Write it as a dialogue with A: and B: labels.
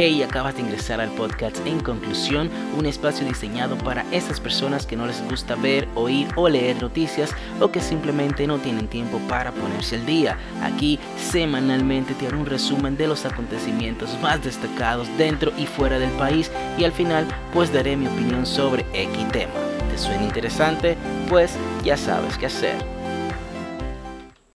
A: Hey, acabas de ingresar al podcast En Conclusión, un espacio diseñado para esas personas que no les gusta ver, oír o leer noticias o que simplemente no tienen tiempo para ponerse al día. Aquí semanalmente te haré un resumen de los acontecimientos más destacados dentro y fuera del país y al final pues daré mi opinión sobre X tema. ¿Te suena interesante? Pues ya sabes qué hacer.